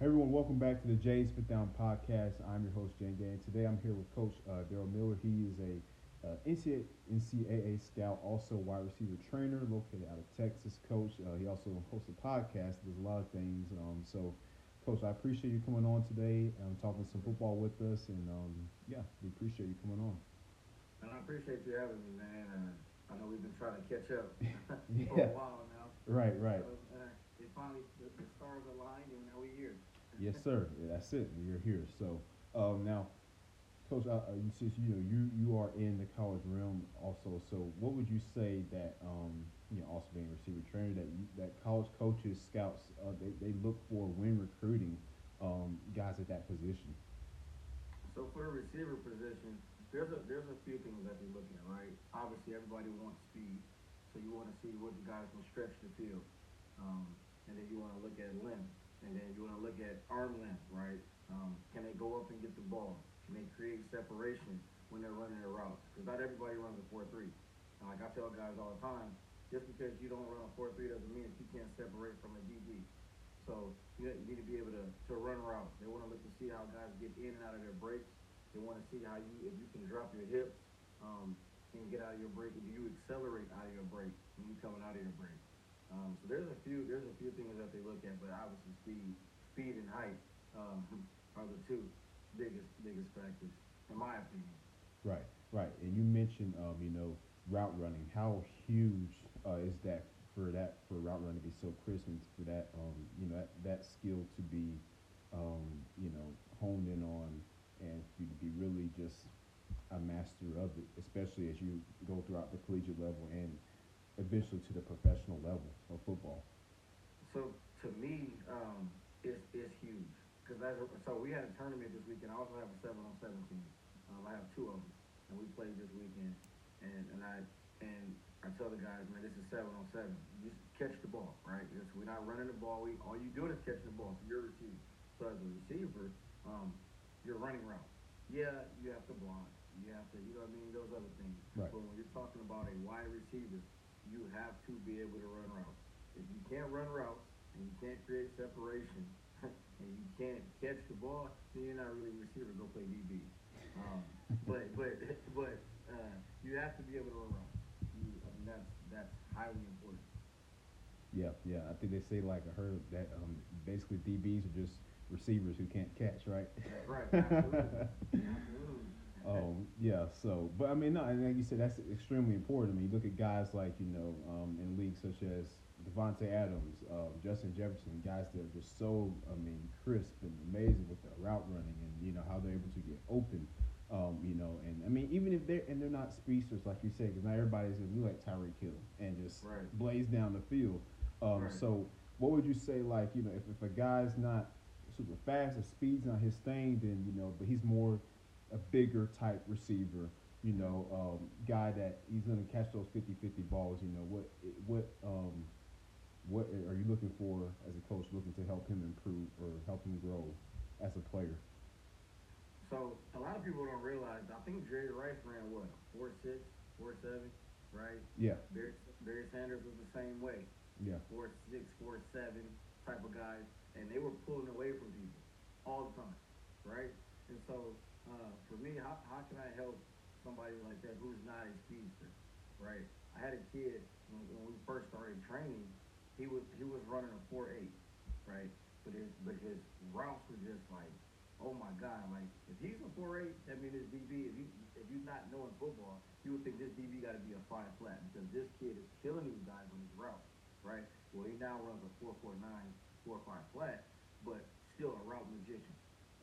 Hey everyone, welcome back to the Jays Fit Down podcast. I'm your host Jane Day, and today I'm here with Coach uh, Deral Miller. He is a uh, NCAA, NCAA scout, also wide receiver trainer, located out of Texas. Coach, uh, he also hosts a podcast. Does a lot of things. Um, so, Coach, I appreciate you coming on today. and talking some football with us, and um, yeah, we appreciate you coming on. And I appreciate you having me, man. Uh, I know we've been trying to catch up yeah. for a while now. Right, right. So, uh, it finally the, the stars aligned, and now we're here. Yes, sir. Yeah, that's it. You're here. So um, now, Coach, uh, since you know you you are in the college realm also, so what would you say that um, you know also being a receiver trainer that you, that college coaches, scouts, uh, they they look for when recruiting um, guys at that position? So for the receiver position, there's a there's a few things that they look at, right? Obviously, everybody wants speed, so you want to see what the guys can stretch the field, um, and then you want to look at length. And then you want to look at arm length, right? Um, can they go up and get the ball? Can they create separation when they're running their routes? Because not everybody runs a 4-3. And like I tell guys all the time, just because you don't run a 4-3 doesn't mean that you can't separate from a DB. So you need to be able to, to run routes. They want to look to see how guys get in and out of their breaks. They want to see how you, if you can drop your hips um, and get out of your break, do you accelerate out of your break when you're coming out of your break? Um, so there's a few there's a few things that they look at, but obviously speed speed and height um, are the two biggest biggest factors in my opinion. Right, right. And you mentioned um, you know route running. How huge uh, is that for that for route running to be so crisp and for that um, you know that, that skill to be um, you know honed in on and for you to be really just a master of it, especially as you go throughout the collegiate level and eventually to the professional level of football? So to me, um, it's, it's huge because so we had a tournament this weekend. I also have a seven on seven team. Um, I have two of them, and we played this weekend. And and I and I tell the guys, man, this is seven on seven. Just catch the ball, right? Just, we're not running the ball. We all you doing is catching the ball. So you're a receiver. So as a receiver, um, you're running route. Yeah, you have to block. You have to, you know what I mean, those other things. Right. But when you're talking about a wide receiver, you have to be able to run routes. If you can't run routes and you can't create separation and you can't catch the ball, then you're not really a receiver. Go play DB. Um, but but but uh, you have to be able to run routes. You, I mean that's that's highly important. Yeah, yeah. I think they say like I heard that um, basically DBs are just receivers who can't catch, right? right. Absolutely. Absolutely. Um, yeah, so, but I mean, no, and like you said, that's extremely important. I mean, you look at guys like, you know, um, in leagues such as Davante Adams, uh, Justin Jefferson, guys that are just so, I mean, crisp and amazing with their route running and, you know, how they're able to get open, um, you know, and I mean, even if they're, and they're not speedsters, like you said, because not everybody's to be like Tyreek Hill and just right. blaze down the field. Um, right. So, what would you say, like, you know, if, if a guy's not super fast, the speed's not his thing, then, you know, but he's more, a bigger type receiver, you know, um, guy that he's going to catch those 50-50 balls. You know, what what um, what are you looking for as a coach, looking to help him improve or help him grow as a player? So a lot of people don't realize. I think Jerry Rice ran what four six, four seven, right? Yeah. Barry, Barry Sanders was the same way. Yeah. Four six, four seven type of guys, and they were pulling away from people all the time, right? And so uh, for me, how, how can I help somebody like that who's not a speedster, right? I had a kid when, when we first started training. He was he was running a four eight, right? But his but his routes were just like, oh my god! Like if he's a four eight, that means his DB. If you if you're not knowing football, you would think this DB got to be a five flat because this kid is killing these guys on his route, right? Well, he now runs a four four nine, four five flat, but still a route magician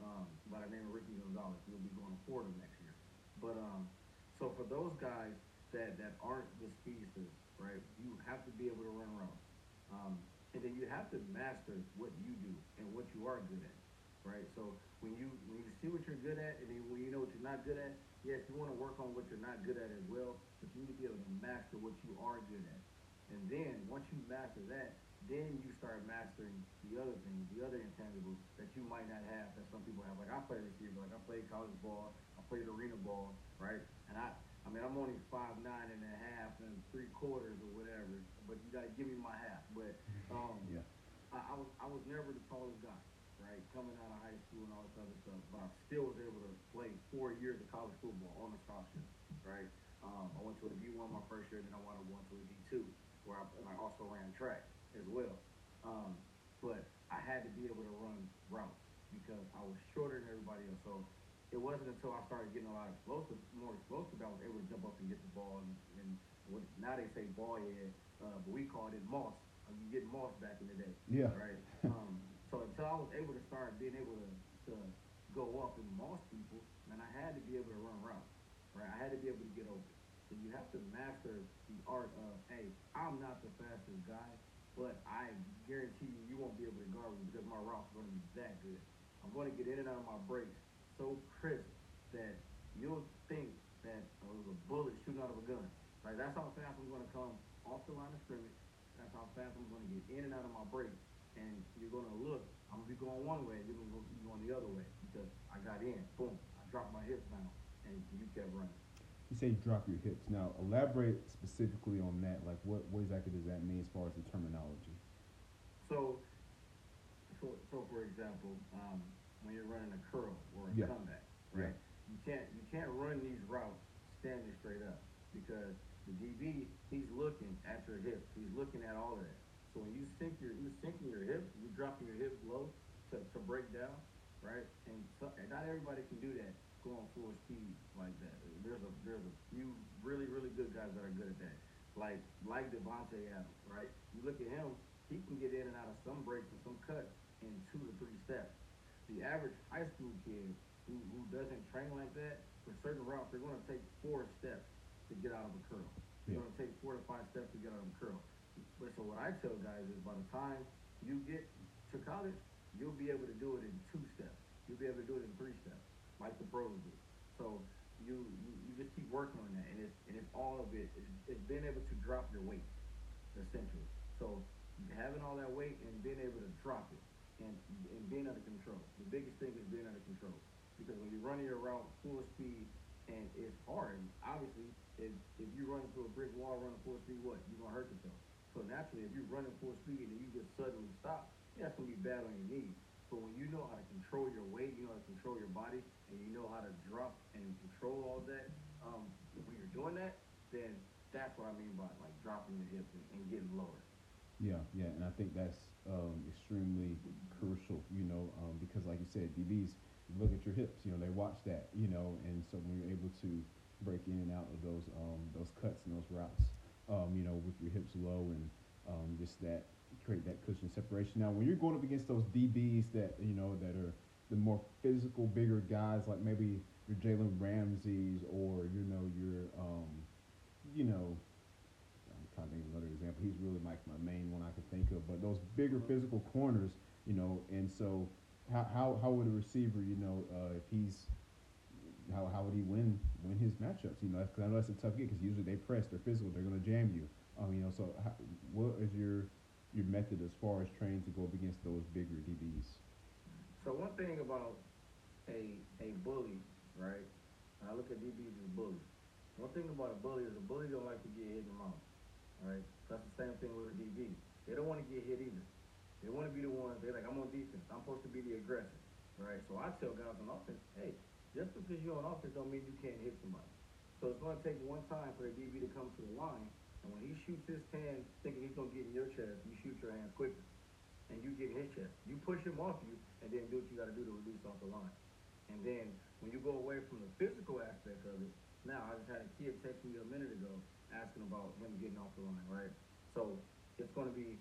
um, by the name of Ricky Gonzalez. He'll be going to Fordham next year. But um, so for those guys that, that aren't the speedsters, right, you have to be able to run routes. Um, and then you have to master what you do and what you are good at, right? So when you when you see what you're good at and then when you know what you're not good at, yes, you want to work on what you're not good at as well, but you need to be able to master what you are good at. And then once you master that, then you start mastering the other things, the other intangibles that you might not have that some people have. Like I played play receiver, like I played college ball, I played arena ball, right? And I, I mean, I'm only five nine and a half and three quarters or whatever, but you gotta give me my half. But um, yeah. I, I was I was never the tallest guy, right? Coming out of high school and all this other stuff, but I still was able to play four years of college football on the scholarship, right? Um, I went to a D1 my first year, then I going to a D2, where I, and I also ran track as well. Um, but I had to be able to run routes because I was shorter than everybody else. So it wasn't until I started getting a lot of explosive, more explosive, that I was able to jump up and get the ball. And, and what, now they say ball head, uh, but we called it moss. Uh, you get moss back in the day. Yeah. Right. Um, so until I was able to start being able to, to go up and moss people, man, I had to be able to run routes. Right. I had to be able to get open. So you have to master the art of, hey, I'm not the fastest guy, but I guarantee you, you won't be able to guard me because my routes going to be that good. I'm going to get in and out of my breaks so crisp that you'll think that it was a bullet shooting out of a gun. Like that's how fast I'm going to come off the line of scrimmage. That's how fast I'm going to get in and out of my breaks. And you're going to look. I'm going to be going one way. You're going to be going the other way because I got in. Boom. I dropped my hips down, and you kept running. You say drop your hips. Now, elaborate specifically on that. Like, what, what exactly does that mean as far as the terminology? So, so, so for example, um, when you're running a curl or a Yeah. comeback, Yeah. right? You can't you can't run these routes standing straight up because the DB he's looking at your hips. He's looking at all of that. So when you sink your you sinking your hips, you dropping your hips low to, to break down, right? And, so, and not everybody can do that going full speed like that. There's a there's a few really really good guys that are good at that. Like like Davante Adams, right? You look at him, he can get in and out of some breaks and some cuts in two to three steps. The average high school kid who, who doesn't train like that, for certain routes, they're going to take four steps to get out of a curl. They're Yeah. going to take four to five steps to get out of a curl. But so what I tell guys is by the time you get to college, you'll be able to do it in two steps. You'll be able to do it in three steps, like the pros do. So you, you, you just keep working on that, and it's and it's all of it. It's, it's being able to drop your weight, essentially. So having all that weight and being able to drop it, and and being under control. The biggest thing is being under control, because when you're running your route full speed, and it's hard. Obviously, if if you run into a brick wall running full speed, what you're gonna hurt yourself. So naturally, if you're running full speed and you just suddenly stop, that's gonna be bad on your knees. But when you know how to control your weight, you know how to control your body, and you know how to drop and control all that, um, when you're doing that, then that's what I mean by like dropping your hips and, and getting lower. Yeah, yeah, and I think that's um, extremely crucial, you know, um, because like you said, DBs look at your hips, you know, they watch that, you know, and so when you're able to break in and out of those um, those cuts and those routes, um, you know, with your hips low and um, just that create that cushion separation. Now, when you're going up against those DBs that you know that are the more physical, bigger guys, like maybe your Jalen Ramsey's or you know your um, you know I'm trying to think of another example. He's really like my main one I can think of. But those bigger physical corners, you know, and so how how, how would a receiver, you know, uh, if he's how, how would he win win his matchups? You know, because I know that's a tough gig because usually they press, they're physical, they're going to jam you. Um, you know, so how, what is your your method as far as trying to go up against those bigger DBs? So one thing about a a bully, right? I look at DBs as bullies. One thing about a bully is a bully don't like to get hit in the mouth. Right, that's the same thing with a DB. They don't want to get hit either. They want to be the ones. They're like, I'm on defense. I'm supposed to be the aggressor, right? So I tell guys on offense, hey, just because you're on offense don't mean you can't hit somebody. So it's going to take one time for the DB to come to the line, and when he shoots his hand thinking he's going to get in your chest, you shoot your hands quicker, and you get in his chest. You push him off you, and then do what you got to do to release off the line. And then when you go away from the physical aspect of it, now I just had a kid text me a minute ago asking about him getting off the line, right? So it's going to be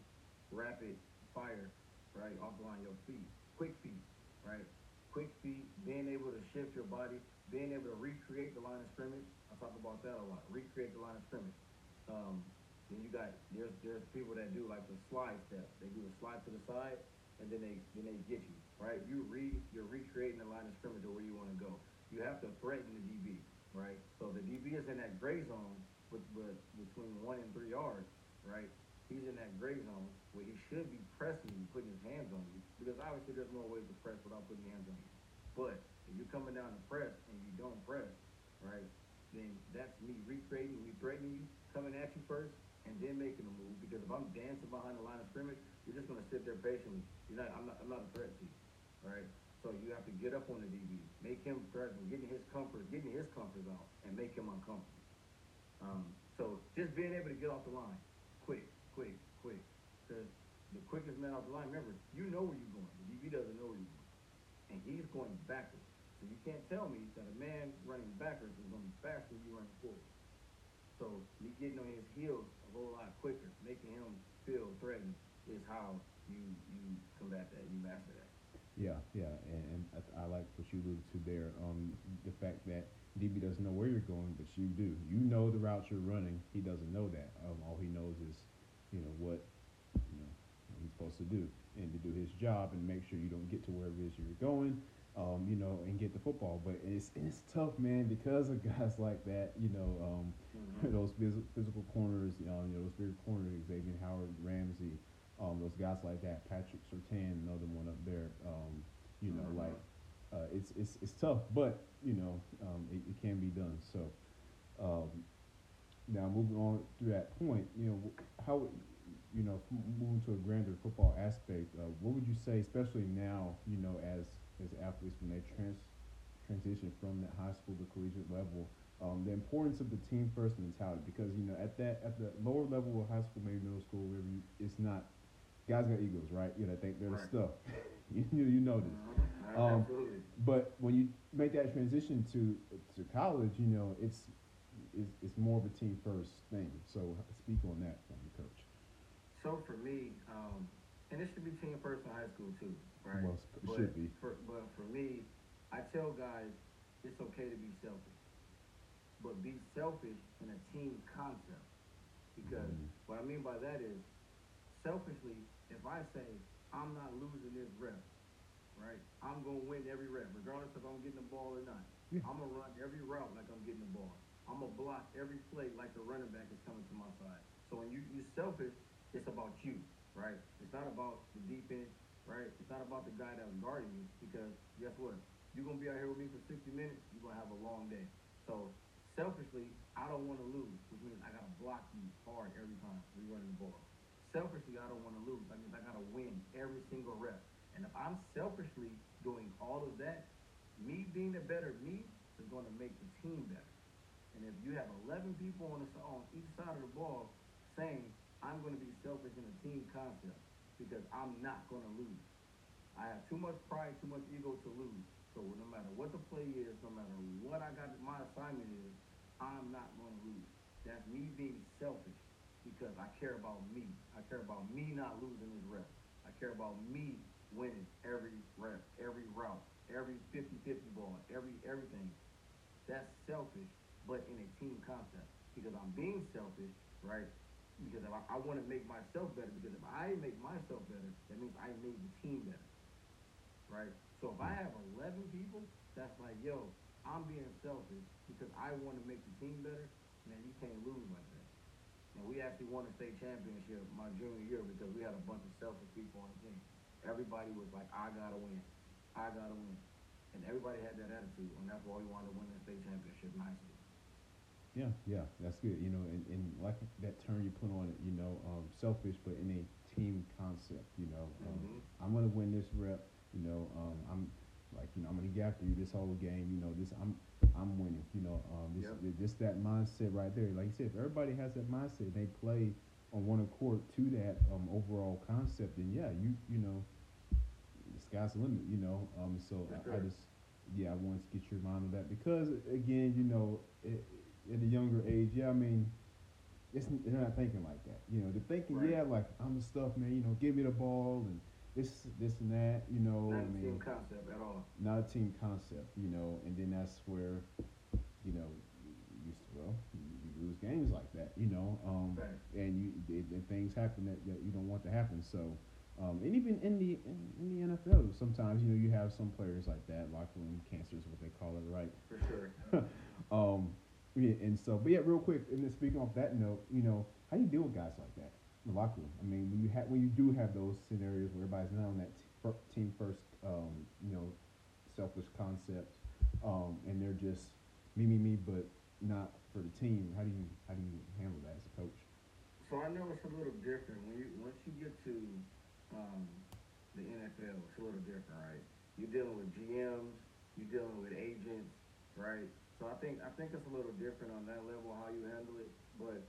rapid fire, right, off the line, your feet, quick feet, right? Quick feet, being able to shift your body, being able to recreate the line of scrimmage. I talk about that a lot. Recreate the line of scrimmage. Um, then you got there's there's people that do like the slide step. They do a slide to the side, and then they then they get you right. You re you're recreating the line of scrimmage to where you want to go. You have to threaten the DB, right? So the DB is in that gray zone, with, with between one and three yards, right? He's in that gray zone where he should be pressing you, putting his hands on you, because obviously there's more ways to press without putting hands on you. But if you're coming down to press and you don't press, right, then that's me recreating, me threatening you, coming at you first, and then making a move. Because if I'm dancing behind the line of scrimmage, you're just gonna sit there patiently. You're not. I'm not. I'm not a threat to you. right? So you have to get up on the DB, make him threaten, getting his comfort, getting his comfort zone, and make him uncomfortable. Um, so just being able to get off the line, quick, quick, quick, because the quickest man off the line. Remember, you know where you're going. The DB doesn't know where you're going, and he's going backwards. So you can't tell me that a man running backwards is going to be faster than you running forward. So me getting on his heels a whole lot quicker, making him feel threatened, is how you you combat that. You master that. Yeah, yeah, and, and I, I like what you alluded to there. Um, the fact that DB doesn't know where you're going, but you do. You know the route you're running. He doesn't know that. Um, all he knows is, you know what, you know, he's supposed to do, and to do his job and make sure you don't get to wherever it is you're going. Um, you know, and get the football. But it's it's tough, man, because of guys like that. You know, um, Mhm. those phys- physical corners. You know, you know those bigger corners, Xavier Howard, Ramsey um, those guys like that, Patrick Surtain, another one up there. Um, you know, Mhm. like uh, it's it's it's tough, but you know, um, it, it can be done. So um, now moving on through that point, you know, how you know moving to a grander football aspect, uh, what would you say, especially now, you know, as as athletes when they trans transition from that high school to collegiate level, um, the importance of the team first mentality because you know at that at the lower level of high school, maybe middle school, wherever you, it's not guys got egos, right? You know, they think they're Right. the stuff. you, you you know this. Mhm. Um, Absolutely. But when you make that transition to to college, you know, it's it's, it's more of a team first thing. So speak on that for me, coach. So for me, um, and this should be team first in high school too, right? Well, it but should be. For, but for me, I tell guys it's okay to be selfish, but be selfish in a team concept. Because Mhm. what I mean by that is, selfishly, if I say I'm not losing this rep, right? I'm gonna win every rep, regardless if I'm getting the ball or not. Yeah. I'm gonna run every route like I'm getting the ball. I'm gonna block every play like the running back is coming to my side. So when you you selfish, it's about you, right? It's not about the defense, right? It's not about the guy that's guarding you because guess what? You're gonna be out here with me for 60 minutes. You're gonna have a long day. So selfishly, I don't want to lose, which means I gotta block you hard every time we run the ball. Selfishly, I don't want to lose. That means I gotta win every single rep. And if I'm selfishly doing all of that, me being a better me is going to make the team better. And if you have 11 people on the on each side of the ball saying I'm going to be selfish in a team concept because I'm not going to lose. I have too much pride, too much ego to lose. So no matter what the play is, no matter what I got, my assignment is, I'm not going to lose. That's me being selfish because I care about me. I care about me not losing this rep. I care about me winning every rep, every route, every 50-50 ball, every everything. That's selfish, but in a team concept. Because I'm being selfish, right? Because if I, I want to make myself better. Because if I make myself better, that means I made the team better, right? So if I hmm. have 11 people, that's like, yo, I'm being selfish because I want to make the team better. Man, you can't lose like that. And we actually won a state championship my junior year because we had a bunch of selfish people on the team. Everybody was like, I gotta win, I gotta win, and everybody had that attitude, and that's why we wanted to win the state championship in high school. Yeah, yeah, that's good. You know, and, and like that term you put on it, you know, um, selfish, but in a team concept. You know, um, Mhm. I'm gonna win this rep. You know, um, I'm like, you know, I'm gonna get after you this whole game. You know, this I'm I'm winning. You know, um, this Yep. just that mindset right there. Like you said, if everybody has that mindset, they play on one accord to that um, overall concept. Then yeah, you you know, the sky's the limit. You know, um, so I, I just yeah, I wanted to get your mind on that because again, you know, it, at a younger age, yeah, I mean, it's, they're not thinking like that. You know, they're thinking, Right. yeah, like I'm the stuff, man. You know, give me the ball and this, this and that. You know, Not I a mean, team concept at all. not a team concept. You know, and then that's where, you know, you well, you, you lose games like that. You know, um, Right. and you things happen that, that you don't want to happen. So. Um, and even in the in, in the NFL, sometimes you know you have some players like that, locker room cancer is what they call it, right? For sure. um, yeah, and so, but yeah, real quick, and then speaking off that note, you know, how do you deal with guys like that in the locker room? I mean, when you have when you do have those scenarios where everybody's not on that t- fir- team first, um, you know, selfish concept, um, and they're just me, me, me, but not for the team. How do you how do you handle that as a coach? So I know it's a little different when you once you get to um, the NFL. It's a little different, right? you're dealing with GMs, you're dealing with agents, right? So I think I think it's a little different on that level how you handle it. But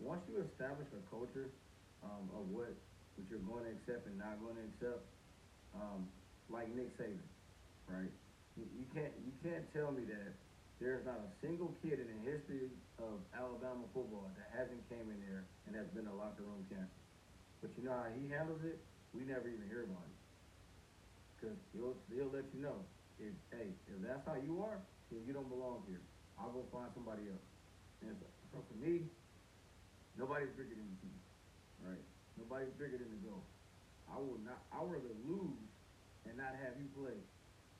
once you establish a culture um, of what what you're going to accept and not going to accept, um, like Nick Saban, right? You, can't you can't tell me that there's not a single kid in the history of Alabama football that hasn't came in there and has been a locker room cancer. But you know how he handles it? We never even hear about it. Cause he'll he'll let you know if hey if that's how you are, you don't belong here. I'll go find somebody else. And so, so for me, nobody's bigger than the team, right? Nobody's bigger than the goal. I will not. I would rather lose and not have you play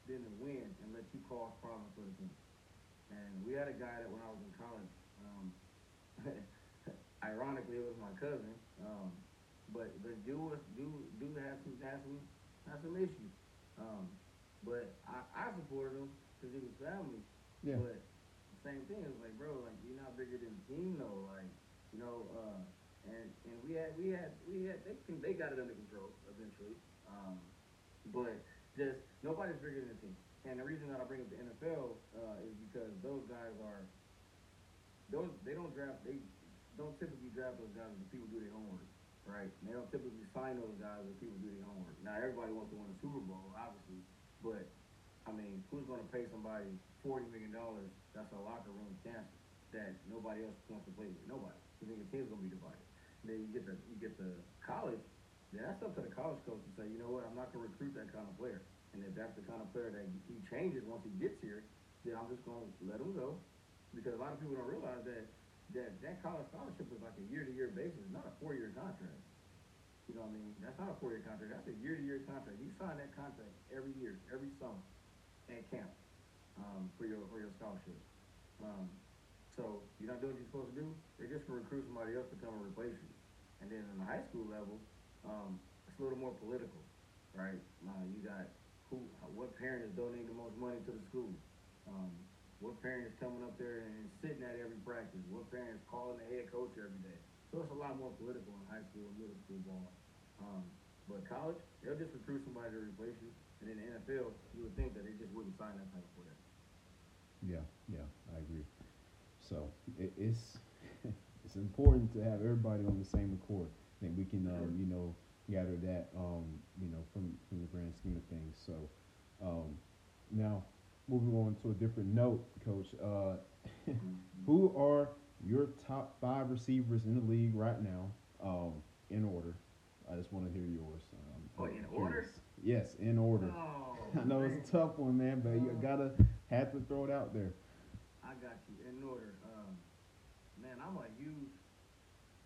than to win and let you cause problems for the team. And we had a guy that when I was in college, um, ironically, it was my cousin. Um, but the dude was do do have some have some have some issues. Um, but I, I supported him because he was family. Yeah. But same thing is like, bro, like you're not bigger than the team, though. Like, you know, uh, and and we had we had we had they can, they got it under control eventually. Um, but just nobody's bigger than the team. And the reason that I bring up the NFL uh, is because those guys are those they don't draft they don't typically draft those guys when people do their homework, right? And they don't typically sign those guys when people do their homework. Now everybody wants to win a Super Bowl, obviously, but I mean, who's going to pay somebody forty million dollars? That's a locker room cancer that nobody else wants to play with. Nobody. You think your team's going to be divided? And then you get the you get the college. Then that's up to the college coach to say, you know what, I'm not going to recruit that kind of player. And if that's the kind of player that he changes once he gets here, then I'm just going to let him go. Because a lot of people don't realize that that, that college scholarship is like a year to year basis, not a four year contract. You know what I mean? That's not a four year contract. That's a year to year contract. You sign that contract every year, every summer at camp um, for your for your scholarship. Um, so you're not doing what you're supposed to do. They're just gonna recruit somebody else to come and replace you. And then in the high school level, um, it's a little more political, right? Uh, you got who, what parent is donating the most money to the school? Um, what parent is coming up there and sitting at every practice? What parent is calling the head coach every day? So it's a lot more political in high school and middle school ball. Um, but college, they'll just recruit somebody to replace you. And in the NFL, you would think that they just wouldn't sign that type of player. Yeah, yeah, I agree. So it, it's it's important to have everybody on the same accord. I think we can, um, you know, gather that, um, you know, from from the grand scheme of things. So um, now moving on to a different note, Coach. Uh, who are your top five receivers in the league right now? Um, in order. I just want to hear yours. Um, Oh, in order? Yes, in order. Oh, I know it's a tough one, man, but you Oh. gotta have to throw it out there. I got you in order. Um, man, I'm a huge,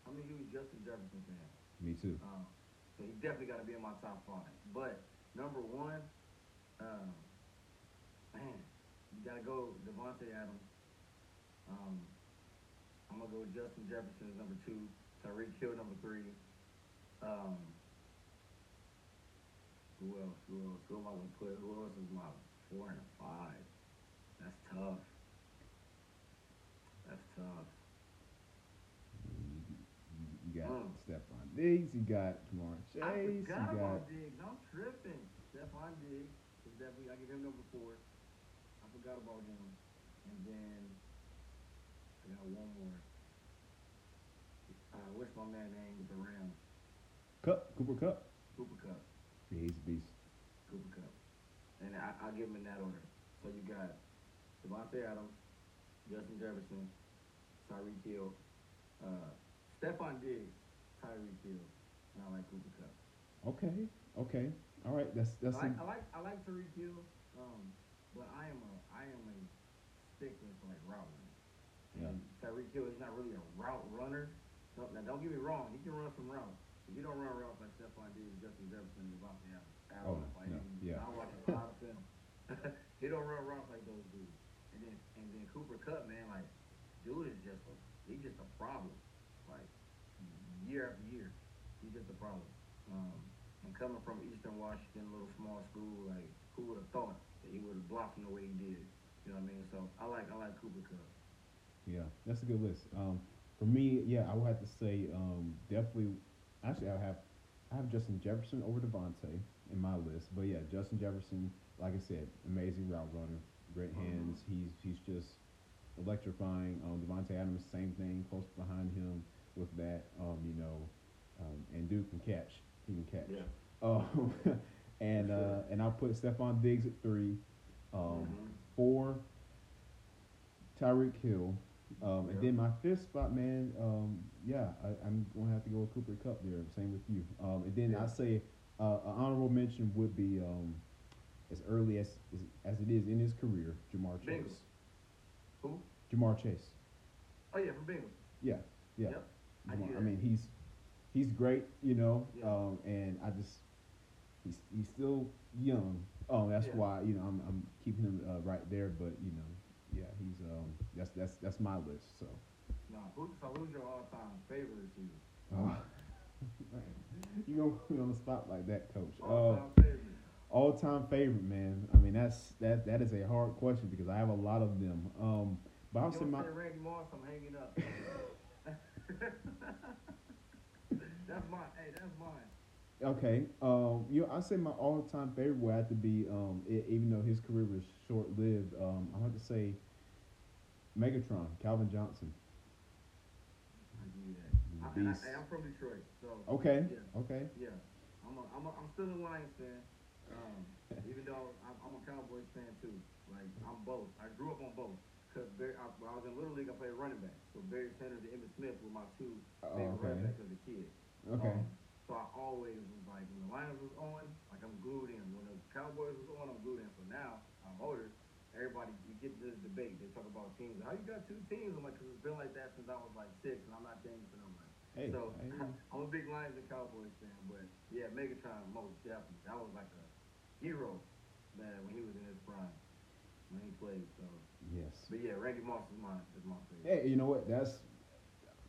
I'm a huge Justin Jefferson fan. Me too. Um, so he definitely got to be in my top five. But number one, um, man, you got to go Davante Adams. Um, I'm gonna go Justin Jefferson as number two. Tyreek Hill number three. Um, who else? Who else? Who am I gonna put? Who else is my four and a five? That's tough. That's tough. You, you, you got Mm. Stefon Diggs, you got Ja'Marr Chase, I you forgot got about Diggs. I'm tripping. Stefon Diggs is definitely. I give him number four. I forgot about him. And then I got one more. Uh, what's my man name the Rams? Kupp, Cooper Kupp. Yeah, he's a beast. Cooper Kupp. And I, I'll give him in that order. So you got Davante Adams, Justin Jefferson, Tyreek Hill, uh, Stefon Diggs, Tyreek Hill, and I like Cooper Kupp. Okay, okay, all right. That's that's I like, a- I like I like Tyreek Hill, um, but I am a I am a stickler for like route running. Yeah. Tyreek Hill is not really a route runner. Now don't get me wrong, he can run some routes. But you don't run routes like Stefon Diggs, Justin Jefferson, and Davante Adams. at Oh, Like, no, and yeah. I watch a lot of film. he don't run routes like those dudes. And then and then Cooper Kupp, man, like dude is just a he's just a problem. Like year after year, he's just a problem. Um, and coming from Eastern Washington, a little small school, like who would have thought that he would have blossomed the way he did? You know what I mean? So I like I like Cooper Kupp. yeah, that's a good list. Um, for me, yeah, I would have to say um, definitely. Actually, I have I have Justin Jefferson over Davante. in my list. But yeah, Justin Jefferson, like I said, amazing route runner, great Mhm. hands. He's he's just electrifying. Um, Davante Adams, same thing, close behind him with that. Um, you know, um, and Duke can catch. He can catch. Yeah. Um, and sure. uh, and I'll put Stefon Diggs at three. Um, Mhm. Four, Tyreek Hill. Um, Yeah. And then my fifth spot, man, um, yeah, I, I'm going to have to go with Cooper Kupp there. Same with you. Um, and then Yeah. I say uh, an honorable mention would be um, as early as, as as it is in his career, Ja'Marr Chase. Bengals. Who? Ja'Marr Chase. Oh yeah, from Bengals. Yeah, yeah. Yep. I Jamar- knew I mean, he's he's great, you know, Yeah. um, and I just he's he's still young. Oh, that's Yeah. why you know I'm I'm keeping him uh, right there. But you know, yeah, he's um that's that's that's my list. So. No. Who, so who's your all-time favorite receiver? Oh, you gonna put me on the spot like that, Coach? Uh, All-time favorite. all time favorite, man. I mean, that's that that is a hard question because I have a lot of them. Um, but I'll you say don't my Randy Moss, I'm hanging up. that's mine. Hey, that's mine. Okay. Um, you know, I say my all time favorite would have to be um, e- even though his career was short lived. Um, I have to say Megatron, Calvin Johnson. I give you that. The I, I, beast. hey, I'm from Detroit, so Okay. Yeah. Okay. Yeah, I'm a, I'm a, I'm still a Lions fan. Um, even though I'm, I'm a Cowboys fan too. Like I'm both. I grew up on both. Cause Barry, I, when I was in Little League, I played running back. So Barry Sanders and Emmitt Smith were my two favorite okay. running backs as a kid. Okay. Um, so I always was like, when the Lions was on, like I'm glued in. When the Cowboys was on, I'm glued in. So now I'm older. Everybody, we get this debate. They talk about teams. How you got two teams? I'm like, cause it's been like that since I was like six, and I'm not changing for nobody. Hey. So hey. I'm a big Lions and Cowboys fan, but yeah, Megatron most definitely. That was like a hero, man, when he was in his prime when he played. So, yes. but yeah, Randy Moss is my is my favorite. Hey, you know what? That's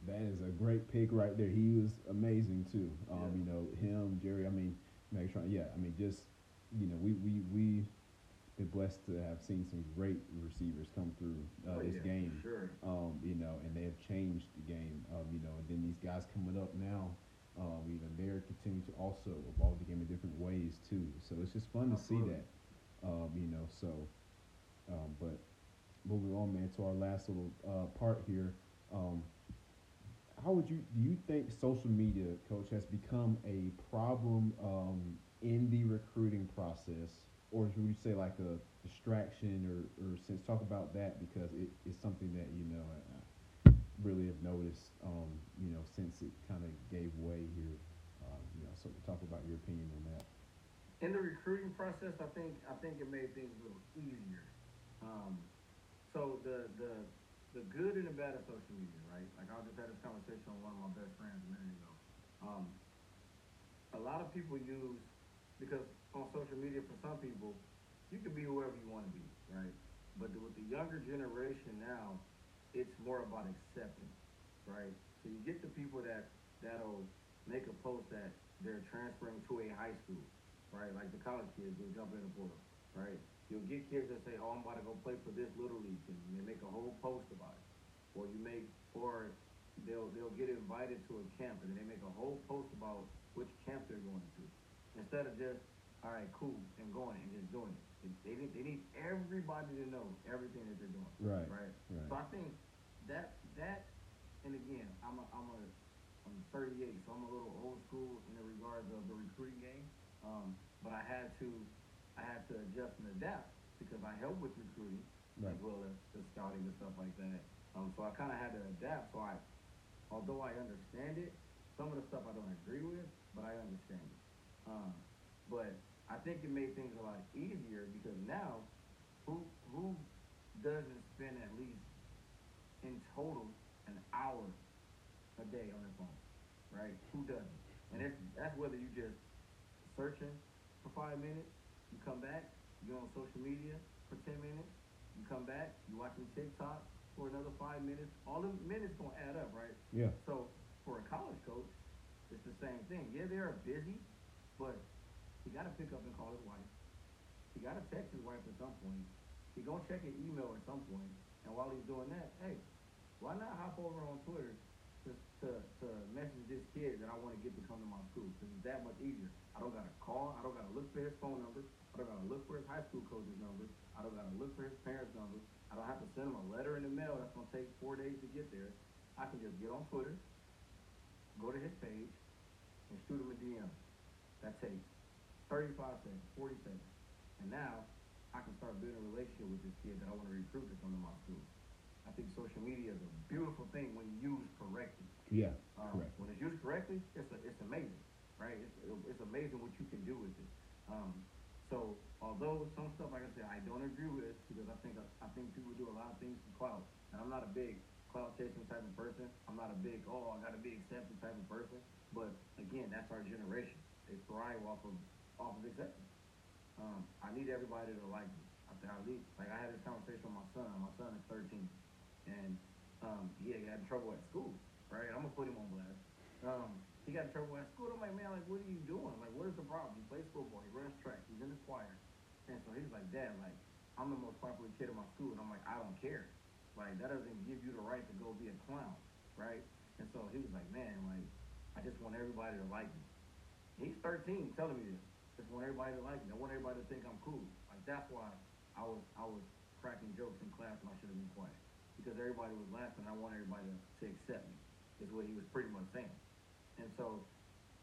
that is a great pick right there. He was amazing too. Um, Yeah. you know, him, Jerry. I mean, Megatron. Yeah, I mean, just you know, we we we been blessed to have seen some great receivers come through uh, Oh, this yeah, game. Sure. Um, you know, and they have changed the game. Um, you know, and then these guys coming up now. Um, you know, they're continuing to also evolve the game in different ways too. So it's just fun to see that. Um, you know, so, um, but moving on, man, to our last little uh, part here. Um, how would you do you think social media, coach, has become a problem um, in the recruiting process, or would you say like a distraction, or, or since talk about that because it is something that you know I, I really have noticed, um, you know, since it kind of gave way here, um, you know. So talk about your opinion on that. In the recruiting process, I think I think it made things a little easier. Um, so the the the good and the bad of social media, right? Like I just had this conversation with one of my best friends a minute ago. Um, a lot of people use because on social media for some people, you can be whoever you want to be, right? But with the younger generation now, it's more about acceptance, right? So you get the people that that'll make a post that they're transferring to a high school, right? Like the college kids who jump in the portal, right? You'll get kids that say, "Oh, I'm about to go play for this little league," team," and they make a whole post about it. Or you make, or they'll they'll get invited to a camp and then they make a whole post about which camp they're going to, instead of just, "All right, cool," and going and just doing it. They, they need they need everybody to know everything that they're doing, Right. right? Right. So I think that that, and again, I'm a I'm a I'm 38, so I'm a little old school in the regards of the recruiting game. Um, but I had to I had to adjust and adapt because I help with recruiting Right. as well as the scouting and stuff like that. Um, so I kind of had to adapt. So I, although I understand it, some of the stuff I don't agree with, but I understand it. Um, but I think it made things a lot easier because now, who who doesn't spend at least in total an hour a day on their phone, right? Who doesn't? And it's, that's whether you just searching for five minutes, come back, you're on social media for ten minutes, you come back, you're watching TikTok for another five minutes. All the minutes gonna add up, right? Yeah. So for a college coach, it's the same thing. Yeah, they are busy, but he got to pick up and call his wife. He got to text his wife at some point. He gonna check his email at some point. And while he's doing that, hey, why not hop over on Twitter to, to to, to message this kid that I want to get to come to my school because it's that much easier. I don't gotta call. I don't gotta look for his phone number. I don't gotta look for his high school coach's number. I don't gotta look for his parents' number. I don't have to send him a letter in the mail that's gonna take four days to get there. I can just get on Twitter, go to his page, and shoot him a DM. That takes 35 seconds, 40 seconds. And now I can start building a relationship with this kid that I want to recruit to come to my school. I think social media is a beautiful thing when used correctly. Yeah, Um, correct. When it's used correctly, it's a, it's amazing, right? It's, it's amazing what you can do with it. Um, so although some stuff, like I said, I don't agree with because I think I think people do a lot of things for clout, and I'm not a big clout chasing type of person. I'm not a big oh I got to be accepted type of person. But again, that's our generation. They thrive off of off of acceptance. Um, I need everybody to like me. I think I need like I had this conversation with my son. My son is 13, and um, he had trouble at school. Right, I'm gonna put him on blast. Um, he got in trouble at school. I'm like, man, like, what are you doing? Like, what is the problem? He plays football. He runs track. He's in the choir. And so he's like, Dad, like, I'm the most popular kid in my school. And I'm like, I don't care. Like, that doesn't give you the right to go be a clown, right? And so he was like, man, like, I just want everybody to like me. He's 13, telling me this. Just want everybody to like me. I want everybody to think I'm cool. Like, that's why I was I was cracking jokes in class when I should have been quiet because everybody was laughing. I want everybody to, to accept me. Is what he was pretty much saying. And so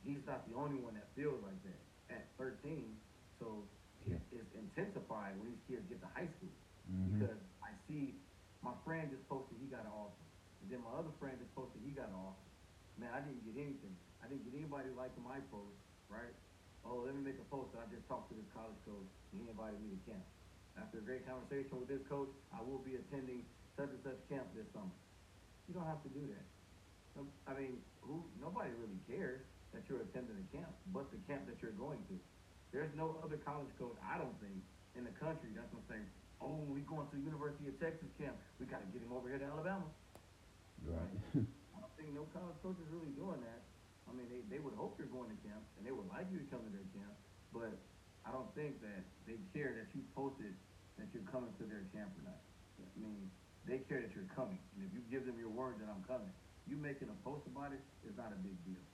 he's not the only one that feels like that at 13. So Yeah. it's, intensified when these kids get to high school Mhm. because I see my friend just posted he got an offer, and then my other friend just posted he got an offer. Man, I didn't get anything. I didn't get anybody liking my post, right? Oh, let me make a post that I just talked to this college coach and he invited me to camp. After a great conversation with this coach, I will be attending such and such camp this summer. You don't have to do that. No- I mean, who? Nobody really cares that you're attending a camp, but the camp that you're going to. There's no other college coach, I don't think, in the country that's gonna say, "Oh, we going to the University of Texas camp. We got to get him over here to Alabama." Right. I don't think no college coach is really doing that. I mean, they, they would hope you're going to camp, and they would like you to come to their camp, but I don't think that they care that you posted that you're coming to their camp or not. I mean, they care that you're coming, and if you give them your word that I'm coming, you making a post about it is not a big deal,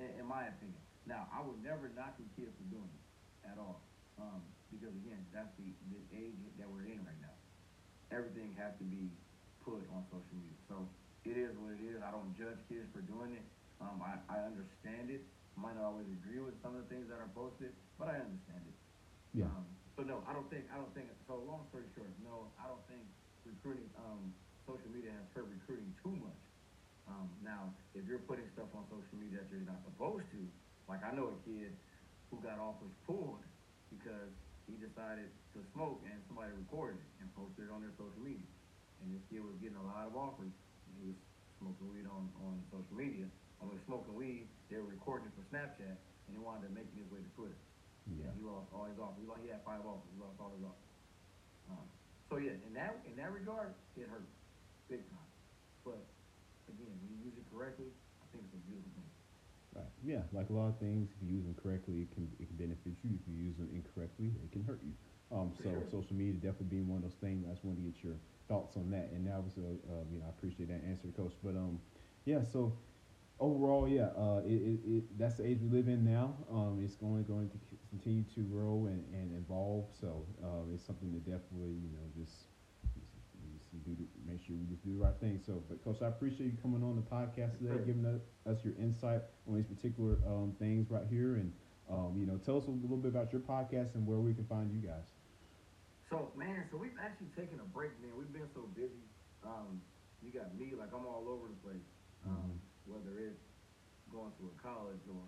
in, in my opinion. Now, I would never knock a kid for doing it at all, um, because again, that's the, the age that we're in right now. Everything has to be put on social media. So it is what it is. I don't judge kids for doing it. Um, I, I understand it. Might not always agree with some of the things that are posted, but I understand it. Yeah. Um, so no, I don't think I don't think so. Long story short, no, I don't think recruiting um, social media has hurt recruiting too much. Um, now, if you're putting stuff on social media that you're not supposed to, like I know a kid who got offers pulled because he decided to smoke and somebody recorded it and posted it on their social media. And this kid was getting a lot of offers and he was smoking weed on, on social media. When was smoking weed, they were recording it for Snapchat and he wanted to make his way to Twitter. Yeah. And he lost all his offers. He, lost, he had five offers. He lost all his offers. Um, so yeah, in that in that regard, it hurt big time. But again, when you use it correctly, I think it's a beautiful thing. Right. Yeah, like a lot of things, if you use them correctly, it can it can benefit you. If you use them incorrectly, it can hurt you. Um, so sure. social media definitely being one of those things. I just want to get your thoughts on that. And that was a, um, you know, I appreciate that answer, Coach. But um, yeah. So overall, yeah, uh, it, it, it that's the age we live in now. Um, it's going going to continue to grow and, and evolve. So uh, it's something to definitely you know just. just just do the, make sure we just do the right thing. So, but coach, I appreciate you coming on the podcast today, Sure. giving us, us your insight on these particular um, things right here, and um, you know, tell us a little bit about your podcast and where we can find you guys. So man, so we've actually taken a break, man. We've been so busy. Um, you got me, like I'm all over the place. Um, whether it's going to a college or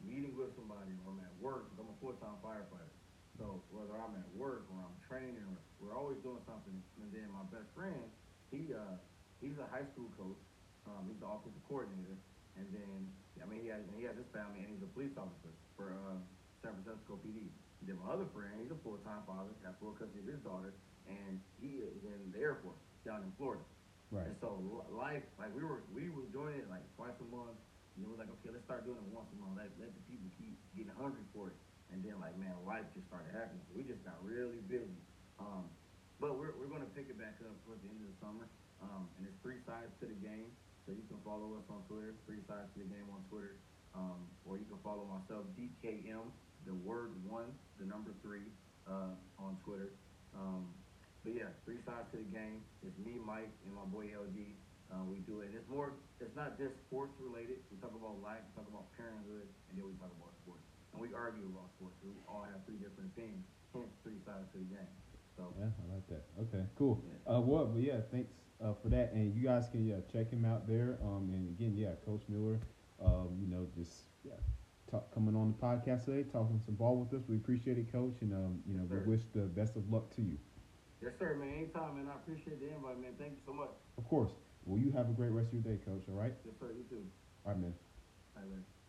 meeting with somebody, or I'm at work. 'cause I'm a full-time firefighter. So whether I'm at work or I'm training, or we're always doing something. And then my best friend, he uh, he's a high school coach. Um, he's the offensive coordinator. And then I mean he has he has his family, and he's a police officer for uh, San Francisco PD. And then my other friend, he's a full-time father, got full custody of his daughter, and he is in the Air Force down in Florida. Right. And so life, like we were, we were doing it like twice a month. And it was like, okay, let's start doing it once a month. Let, let the people keep getting hungry for it. And then like, man, life just started happening. We just got really busy. Um, but we're, we're going to pick it back up towards the end of the summer. Um, and there's three sides to the game. So you can follow us on Twitter, Three Sides to the Game on Twitter, um, or you can follow myself, DKM, the word one, the number three, uh, on Twitter. Um, but yeah, Three Sides to the Game. It's me, Mike, and my boy LG. Uh, we do it. And it's more. It's not just sports related. We talk about life, we talk about parenthood, and then we talk about sports. And we argue about sports. We all have three different opinions. Hence, three sides to the game. So Yeah, I like that. Okay, cool. Yeah. Uh, well, but yeah, thanks uh, for that. And you guys can yeah check him out there. Um, and again, yeah, Coach Miller. Um, you know, just yeah, talk, coming on the podcast today, talking some ball with us. We appreciate it, Coach. And um, you know, Sir. we wish the best of luck to you. yes, sir, man. Anytime, man. I appreciate the invite, man. Thank you so much. Of course. Well, you have a great rest of your day, Coach. All right. Yes, sir. You too. All right, man. All right, later.